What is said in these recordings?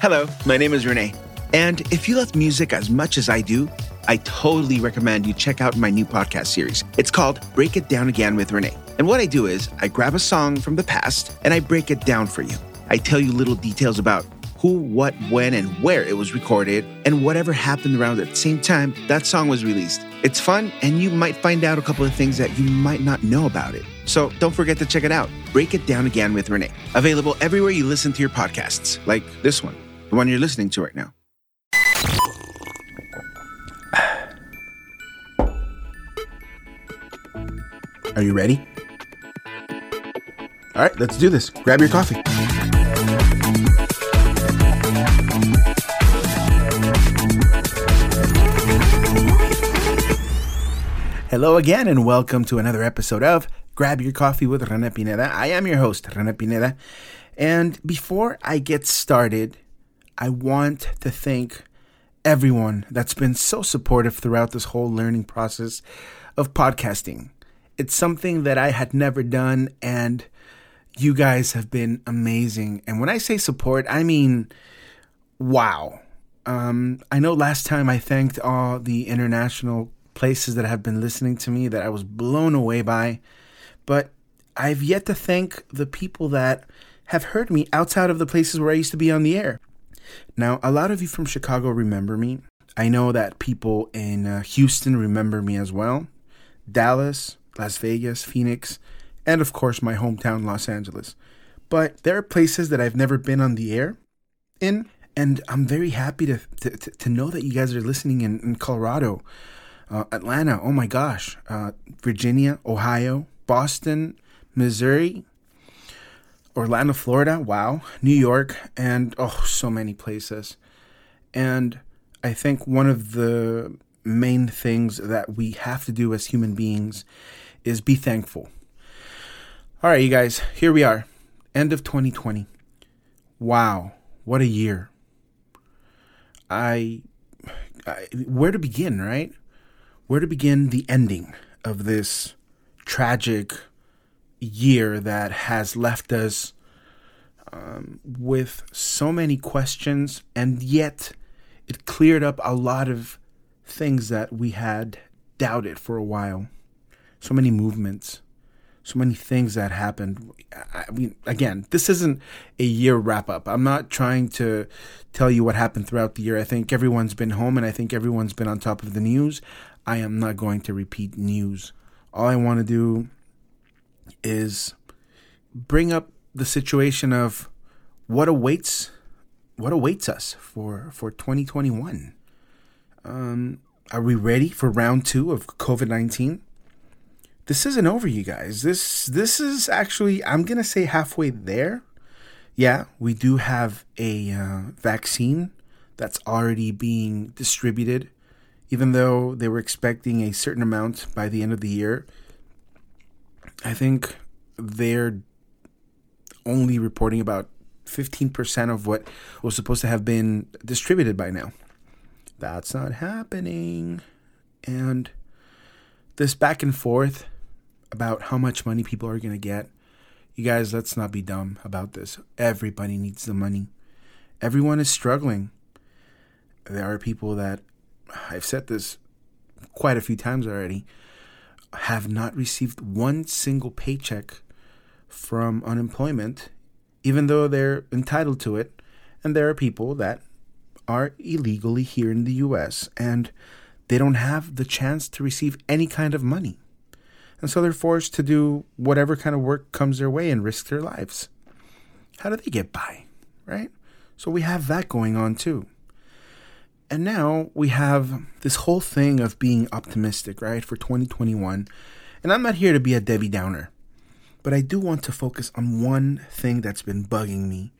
Hello, my name is Renee. And if you love music as much as I do, I totally recommend you check out my new podcast series. It's called Break It Down Again with Renee. And what I do is I grab a song from the past and I break it down for you. I tell you little details about who, what, when, and where it was recorded, and whatever happened around at the same time that song was released. It's fun, and you might find out a couple of things that you might not know about it. So don't forget to check it out. Break It Down Again with Renee. Available everywhere you listen to your podcasts, like this one, the one you're listening to right now. Are you ready? All right, let's do this. Grab your coffee. Hello again, and welcome to another episode of Grab Your Coffee with Rene Pineda. I am your host, Rene Pineda. And before I get started, I want to thank everyone that's been so supportive throughout this whole learning process of podcasting. It's something that I had never done, and you guys have been amazing. And when I say support, I mean, wow. Um, I know last time I thanked all the international places that have been listening to me that I was blown away by. But I've yet to thank the people that have heard me outside of the places where I used to be on the air. Now, a lot of you from Chicago remember me. I know that people in uh, Houston remember me as well. Dallas, Las Vegas, Phoenix, and of course my hometown, Los Angeles. But there are places that I've never been on the air in, and I'm very happy to, to, to know that you guys are listening in, in Colorado uh, Atlanta, oh my gosh, uh, Virginia, Ohio, Boston, Missouri, Orlando, Florida, wow, New York, and oh, so many places. And I think one of the main things that we have to do as human beings is be thankful. All right, you guys, here we are, end of 2020. Wow, what a year. I, I where to begin, right? where to begin the ending of this tragic year that has left us um, with so many questions, and yet it cleared up a lot of things that we had doubted for a while. So many movements, so many things that happened. I mean, again, this isn't a year wrap up. I'm not trying to tell you what happened throughout the year. I think everyone's been home and I think everyone's been on top of the news. I am not going to repeat news. All I want to do is bring up the situation of what awaits what awaits us for for 2021. Um, are we ready for round two of COVID 19? This isn't over, you guys. This this is actually I'm gonna say halfway there. Yeah, we do have a uh, vaccine that's already being distributed even though they were expecting a certain amount by the end of the year, I think they're only reporting about 15% of what was supposed to have been distributed by now. That's not happening. And this back and forth about how much money people are going to get, you guys, let's not be dumb about this. Everybody needs the money. Everyone is struggling. There are people that I've said this quite a few times already, have not received one single paycheck from unemployment, even though they're entitled to it. And there are people that are illegally here in the US and they don't have the chance to receive any kind of money. And so they're forced to do whatever kind of work comes their way and risk their lives. How do they get by? Right? So we have that going on too. And now we have this whole thing of being optimistic, right, for 2021. And I'm not here to be a Debbie Downer, but I do want to focus on one thing that's been bugging me.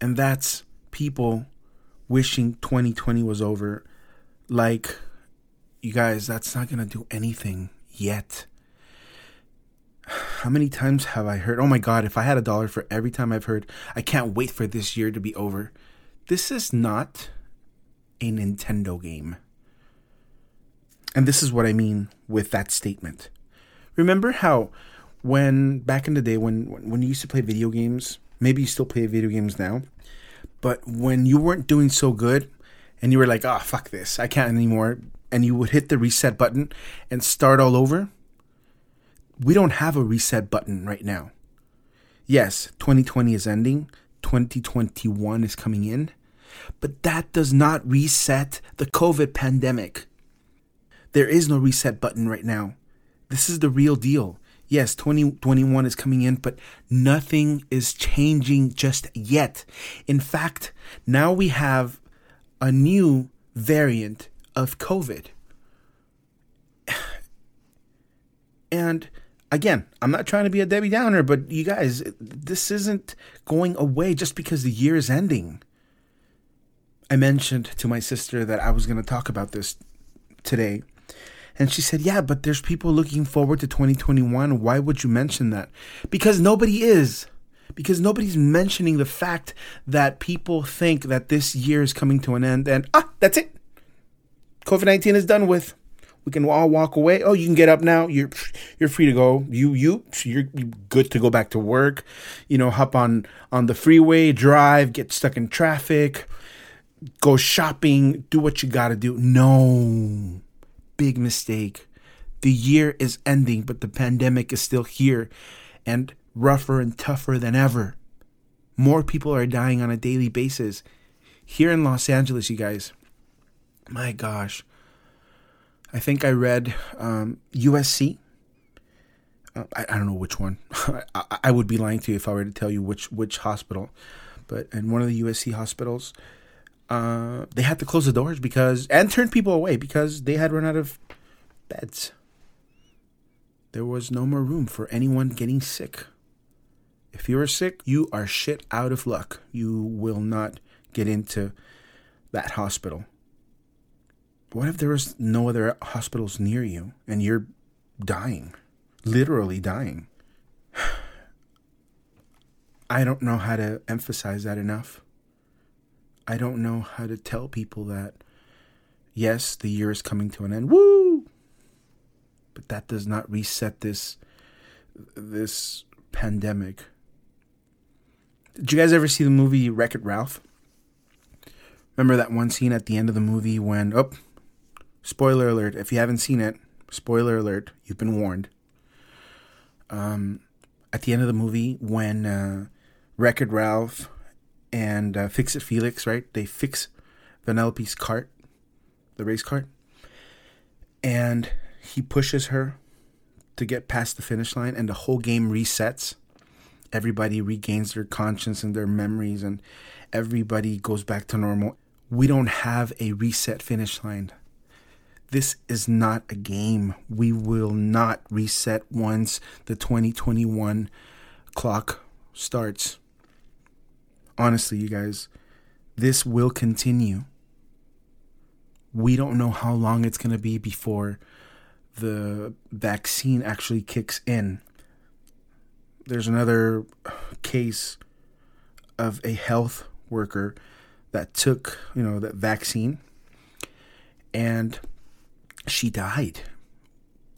And that's people wishing 2020 was over. Like, you guys, that's not going to do anything yet. How many times have I heard, oh my God, if I had a dollar for every time I've heard, I can't wait for this year to be over? This is not a Nintendo game. And this is what I mean with that statement. Remember how when back in the day when when you used to play video games, maybe you still play video games now, But when you weren't doing so good and you were like, oh, fuck this, I can't anymore, and you would hit the reset button and start all over, we don't have a reset button right now. Yes, 2020 is ending, 2021 is coming in, but that does not reset the COVID pandemic. There is no reset button right now. This is the real deal. Yes, 2021 is coming in, but nothing is changing just yet. In fact, now we have a new variant of COVID. And again, I'm not trying to be a Debbie Downer, but you guys, this isn't going away just because the year is ending. I mentioned to my sister that I was going to talk about this today. And she said, Yeah, but there's people looking forward to 2021. Why would you mention that? Because nobody is. Because nobody's mentioning the fact that people think that this year is coming to an end and, ah, that's it. COVID 19 is done with. We can all walk away. Oh, you can get up now. You're you're free to go. You you you're good to go back to work. You know, hop on on the freeway, drive, get stuck in traffic, go shopping, do what you got to do. No. Big mistake. The year is ending, but the pandemic is still here and rougher and tougher than ever. More people are dying on a daily basis. Here in Los Angeles, you guys, my gosh, I think I read um, USC. Uh, I, I, don't know which one. I, I, would be lying to you if I were to tell you which which hospital, but in one of the USC hospitals, uh, they had to close the doors because and turn people away because they had run out of beds. There was no more room for anyone getting sick. If you are sick, you are shit out of luck. You will not get into that hospital. What if there was no other hospitals near you and you're dying? Literally dying. I don't know how to emphasize that enough. I don't know how to tell people that, yes, the year is coming to an end. Woo! But that does not reset this this pandemic. Did you guys ever see the movie Wreck It Ralph? Remember that one scene at the end of the movie when, oh, spoiler alert, if you haven't seen it, spoiler alert, you've been warned. Um, at the end of the movie, when uh, Wreck It Ralph and uh, Fix It Felix, right? They fix Vanellope's cart, the race cart, and he pushes her to get past the finish line, and the whole game resets. Everybody regains their conscience and their memories, and everybody goes back to normal. We don't have a reset finish line. This is not a game. We will not reset once the 2021 clock starts. Honestly, you guys, this will continue. We don't know how long it's going to be before the vaccine actually kicks in. There's another case of a health worker that took, you know, that vaccine and she died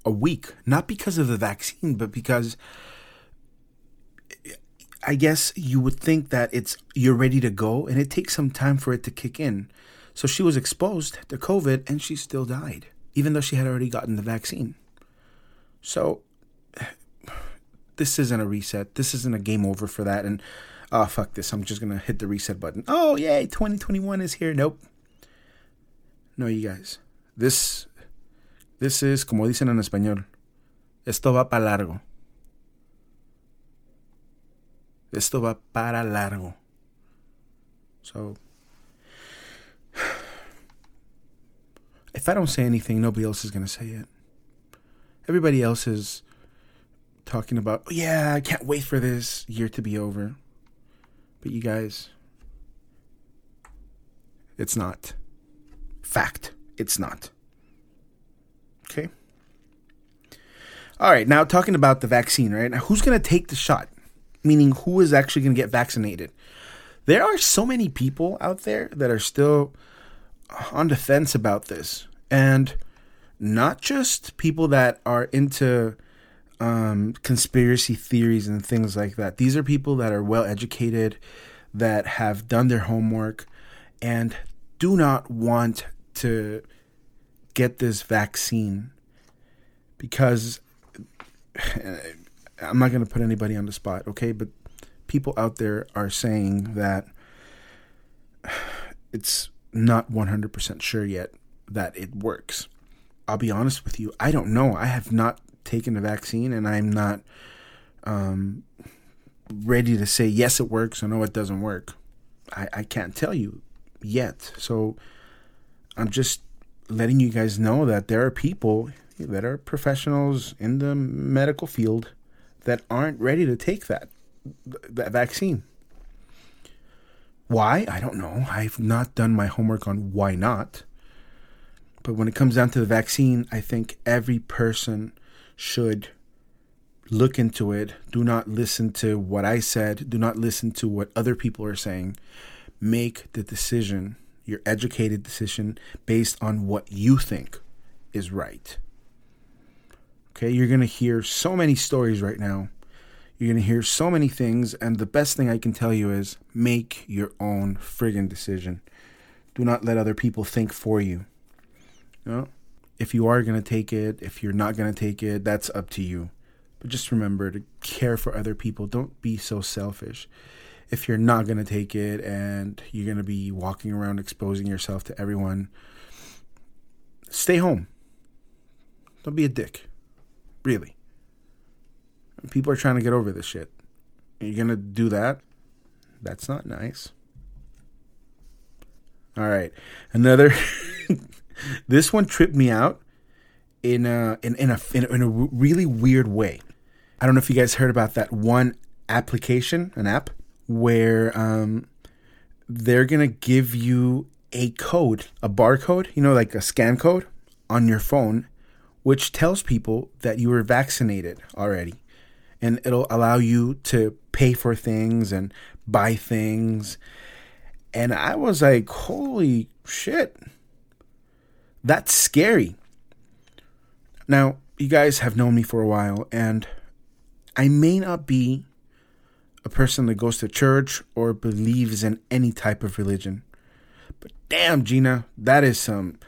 a week, not because of the vaccine, but because I guess you would think that it's you're ready to go and it takes some time for it to kick in. So she was exposed to COVID and she still died, even though she had already gotten the vaccine. So this isn't a reset. This isn't a game over for that. And oh fuck this, I'm just gonna hit the reset button. Oh yay, 2021 is here. Nope. No, you guys. This this is, como dicen en español, esto va para largo. Esto va para largo. So, if I don't say anything, nobody else is going to say it. Everybody else is talking about, oh, yeah, I can't wait for this year to be over. But you guys, it's not. Fact, it's not. Okay. All right, now talking about the vaccine, right? Now, who's going to take the shot? Meaning, who is actually going to get vaccinated? There are so many people out there that are still on the fence about this. And not just people that are into um, conspiracy theories and things like that. These are people that are well educated, that have done their homework and do not want to get this vaccine because I'm not going to put anybody on the spot, okay? But people out there are saying that it's not 100% sure yet that it works. I'll be honest with you, I don't know. I have not taken the vaccine and I'm not um, ready to say yes, it works or no, it doesn't work. I, I can't tell you yet. So I'm just letting you guys know that there are people that are professionals in the medical field that aren't ready to take that that vaccine. Why? I don't know. I've not done my homework on why not. But when it comes down to the vaccine, I think every person should look into it. Do not listen to what I said. Do not listen to what other people are saying. Make the decision, your educated decision, based on what you think is right. Okay, you're going to hear so many stories right now. You're going to hear so many things, and the best thing I can tell you is make your own friggin' decision. Do not let other people think for you. you know? If you are going to take it, if you're not going to take it, that's up to you. But just remember to care for other people. Don't be so selfish. If you're not going to take it and you're going to be walking around exposing yourself to everyone, stay home. Don't be a dick. Really. People are trying to get over this shit. You're going to do that? That's not nice. All right. Another this one tripped me out in a in, in a in a, in a really weird way. I don't know if you guys heard about that one application, an app, where um, they're gonna give you a code, a barcode, you know, like a scan code on your phone, which tells people that you were vaccinated already. And it'll allow you to pay for things and buy things. And I was like, holy shit. That's scary. Now, you guys have known me for a while, and I may not be a person that goes to church or believes in any type of religion. But damn, Gina, that is some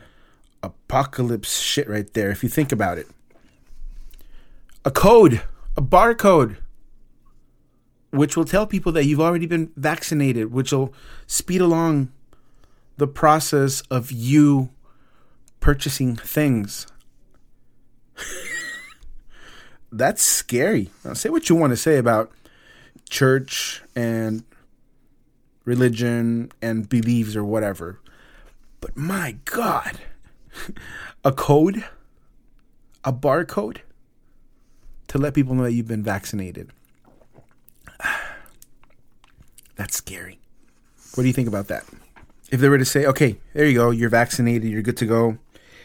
apocalypse shit right there, if you think about it. A code, a barcode, which will tell people that you've already been vaccinated, which will speed along the process of you purchasing things that's scary. Now, say what you want to say about church and religion and beliefs or whatever. But my God, a code, a barcode to let people know that you've been vaccinated. That's scary. What do you think about that? If they were to say, okay, there you go, you're vaccinated, you're good to go.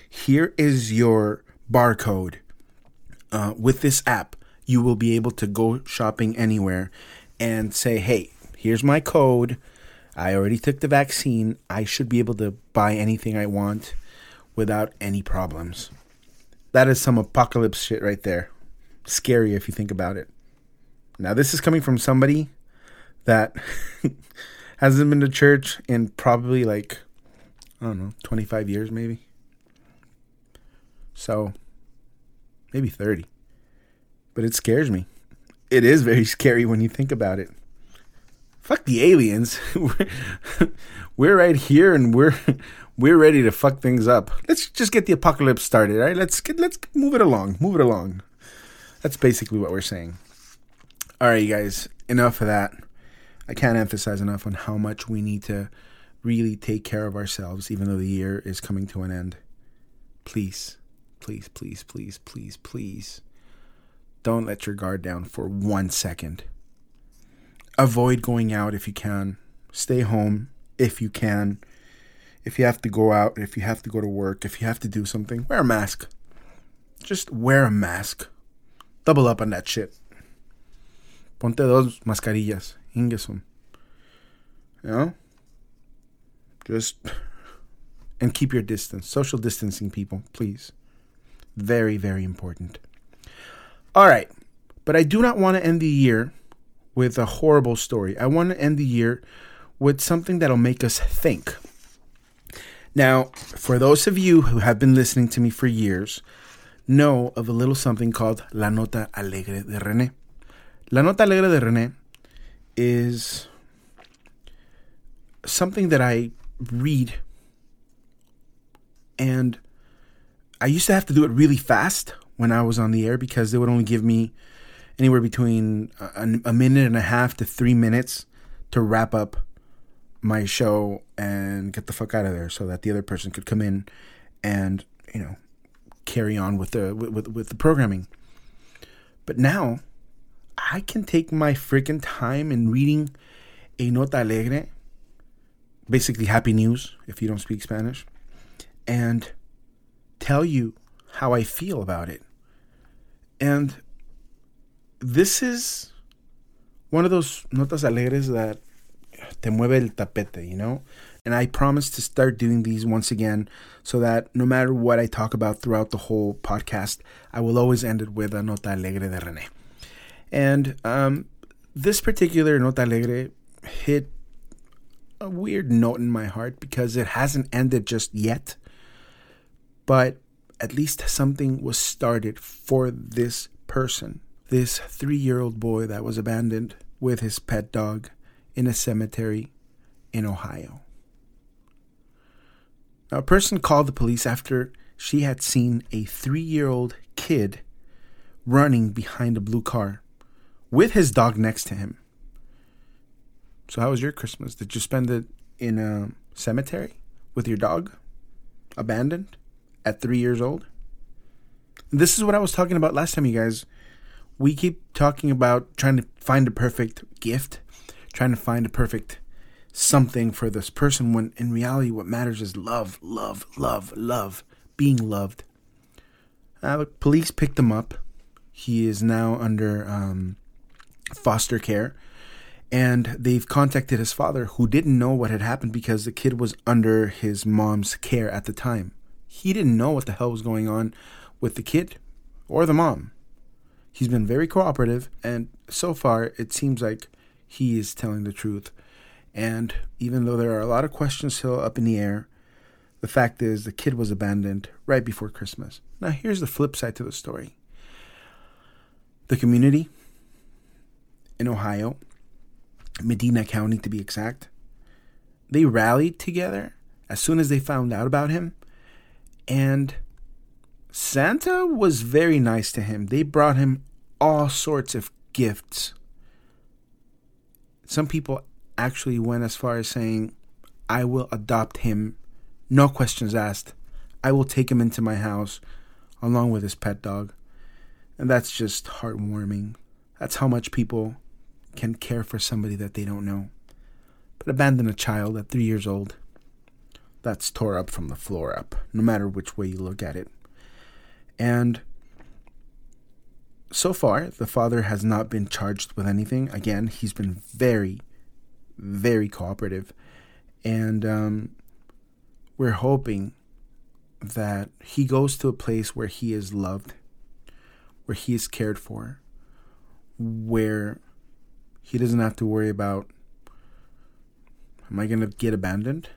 Here is your barcode uh, with this app, you will be able to go shopping anywhere and say, hey, here's my code. I already took the vaccine. I should be able to buy anything I want without any problems. That is some apocalypse shit right there. Scary if you think about it. Now, this is coming from somebody that hasn't been to church in probably like, I don't know, 25 years maybe. So, maybe 30. But it scares me. It is very scary when you think about it. Fuck the aliens. we're, right here and we're we're ready to fuck things up. Let's just get the apocalypse started, right? Let's get let's move it along. Move it along. That's basically what we're saying. All right, you guys, enough of that. I can't emphasize enough on how much we need to really take care of ourselves even though the year is coming to an end. Please please, please, please, please, please don't let your guard down for one second. Avoid going out if you can. Stay home if you can. If you have to go out, if you have to go to work, if you have to do something, wear a mask. Just wear a mask. Double up on that shit. Ponte dos mascarillas. Ingesum. You know? Just. And keep your distance. Social distancing, people, please. Very, very important. All right. But I do not want to end the year with a horrible story. I want to end the year with something that'll make us think. Now, for those of you who have been listening to me for years, know of a little something called La Nota Alegre de René. La Nota Alegre de René is something that I read, and I used to have to do it really fast when I was on the air because they would only give me anywhere between a, a minute and a half to three minutes to wrap up my show and get the fuck out of there so that the other person could come in and you know carry on with the with with the programming. But now i can take my freaking time in reading a nota alegre basically happy news if you don't speak spanish and tell you how i feel about it. And this is one of those notas alegres that te mueve el tapete, you know? And I promise to start doing these once again so that no matter what I talk about throughout the whole podcast, I will always end it with a nota alegre de René. And um, this particular nota alegre hit a weird note in my heart because it hasn't ended just yet. But at least something was started for this person, this three year old boy that was abandoned with his pet dog in a cemetery in Ohio. Now, a person called the police after she had seen a three year old kid running behind a blue car with his dog next to him. So, how was your Christmas? Did you spend it in a cemetery with your dog, abandoned at three years old? This is what I was talking about last time, you guys. We keep talking about trying to find a perfect gift trying to find a perfect something for this person when in reality what matters is love, love, love, love, being loved. Uh, police picked him up. He is now under um, foster care. And they've contacted his father, who didn't know what had happened because the kid was under his mom's care at the time. He didn't know what the hell was going on with the kid or the mom. He's been very cooperative, and so far it seems like he is telling the truth. And even though there are a lot of questions still up in the air, the fact is the kid was abandoned right before Christmas. Now, here's the flip side to the story the community in Ohio, Medina County to be exact, they rallied together as soon as they found out about him. And Santa was very nice to him. They brought him all sorts of gifts some people actually went as far as saying, I will adopt him, no questions asked. I will take him into my house along with his pet dog. And that's just heartwarming. That's how much people can care for somebody that they don't know. But abandon a child at three years old, that's tore up from the floor up, no matter which way you look at it. And so far, the father has not been charged with anything. Again, he's been very, very cooperative. And um, we're hoping that he goes to a place where he is loved, where he is cared for, where he doesn't have to worry about am I going to get abandoned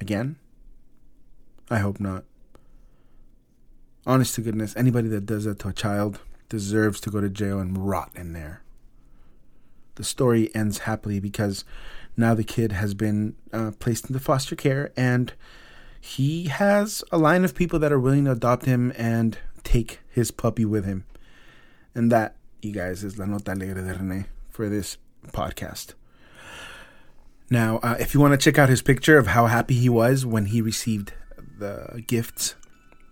again? I hope not honest to goodness, anybody that does that to a child deserves to go to jail and rot in there. The story ends happily because now the kid has been uh, placed into foster care and he has a line of people that are willing to adopt him and take his puppy with him. And that, you guys, is La Nota Alegre de Rene for this podcast. Now, uh, if you want to check out his picture of how happy he was when he received the gifts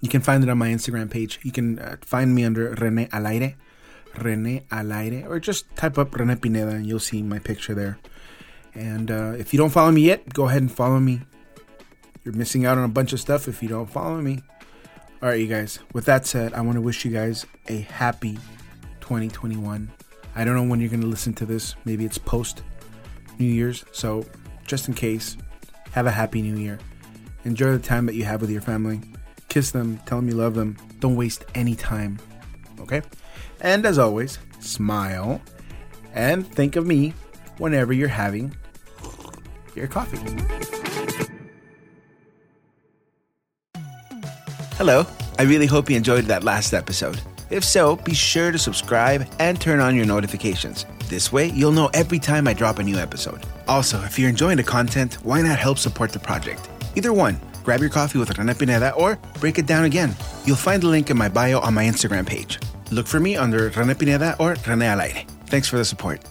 you can find it on my Instagram page. You can uh, find me under Rene Alaire, Rene Alaire, or just type up Rene Pineda and you'll see my picture there. And uh, if you don't follow me yet, go ahead and follow me. You're missing out on a bunch of stuff if you don't follow me. All right, you guys. With that said, I want to wish you guys a happy 2021. I don't know when you're going to listen to this. Maybe it's post New Year's. So, just in case, have a happy new year. Enjoy the time that you have with your family kiss them, tell them you love them. Don't waste any time. Okay? And as always, smile and think of me whenever you're having your coffee. Hello. I really hope you enjoyed that last episode. If so, be sure to subscribe and turn on your notifications. This way, you'll know every time I drop a new episode. Also, if you're enjoying the content, why not help support the project? Either one, grab your coffee with Rene Pineda or break it down again. You'll find the link in my bio on my Instagram page. Look for me under Rene Pineda or Rene Alaire. Thanks for the support.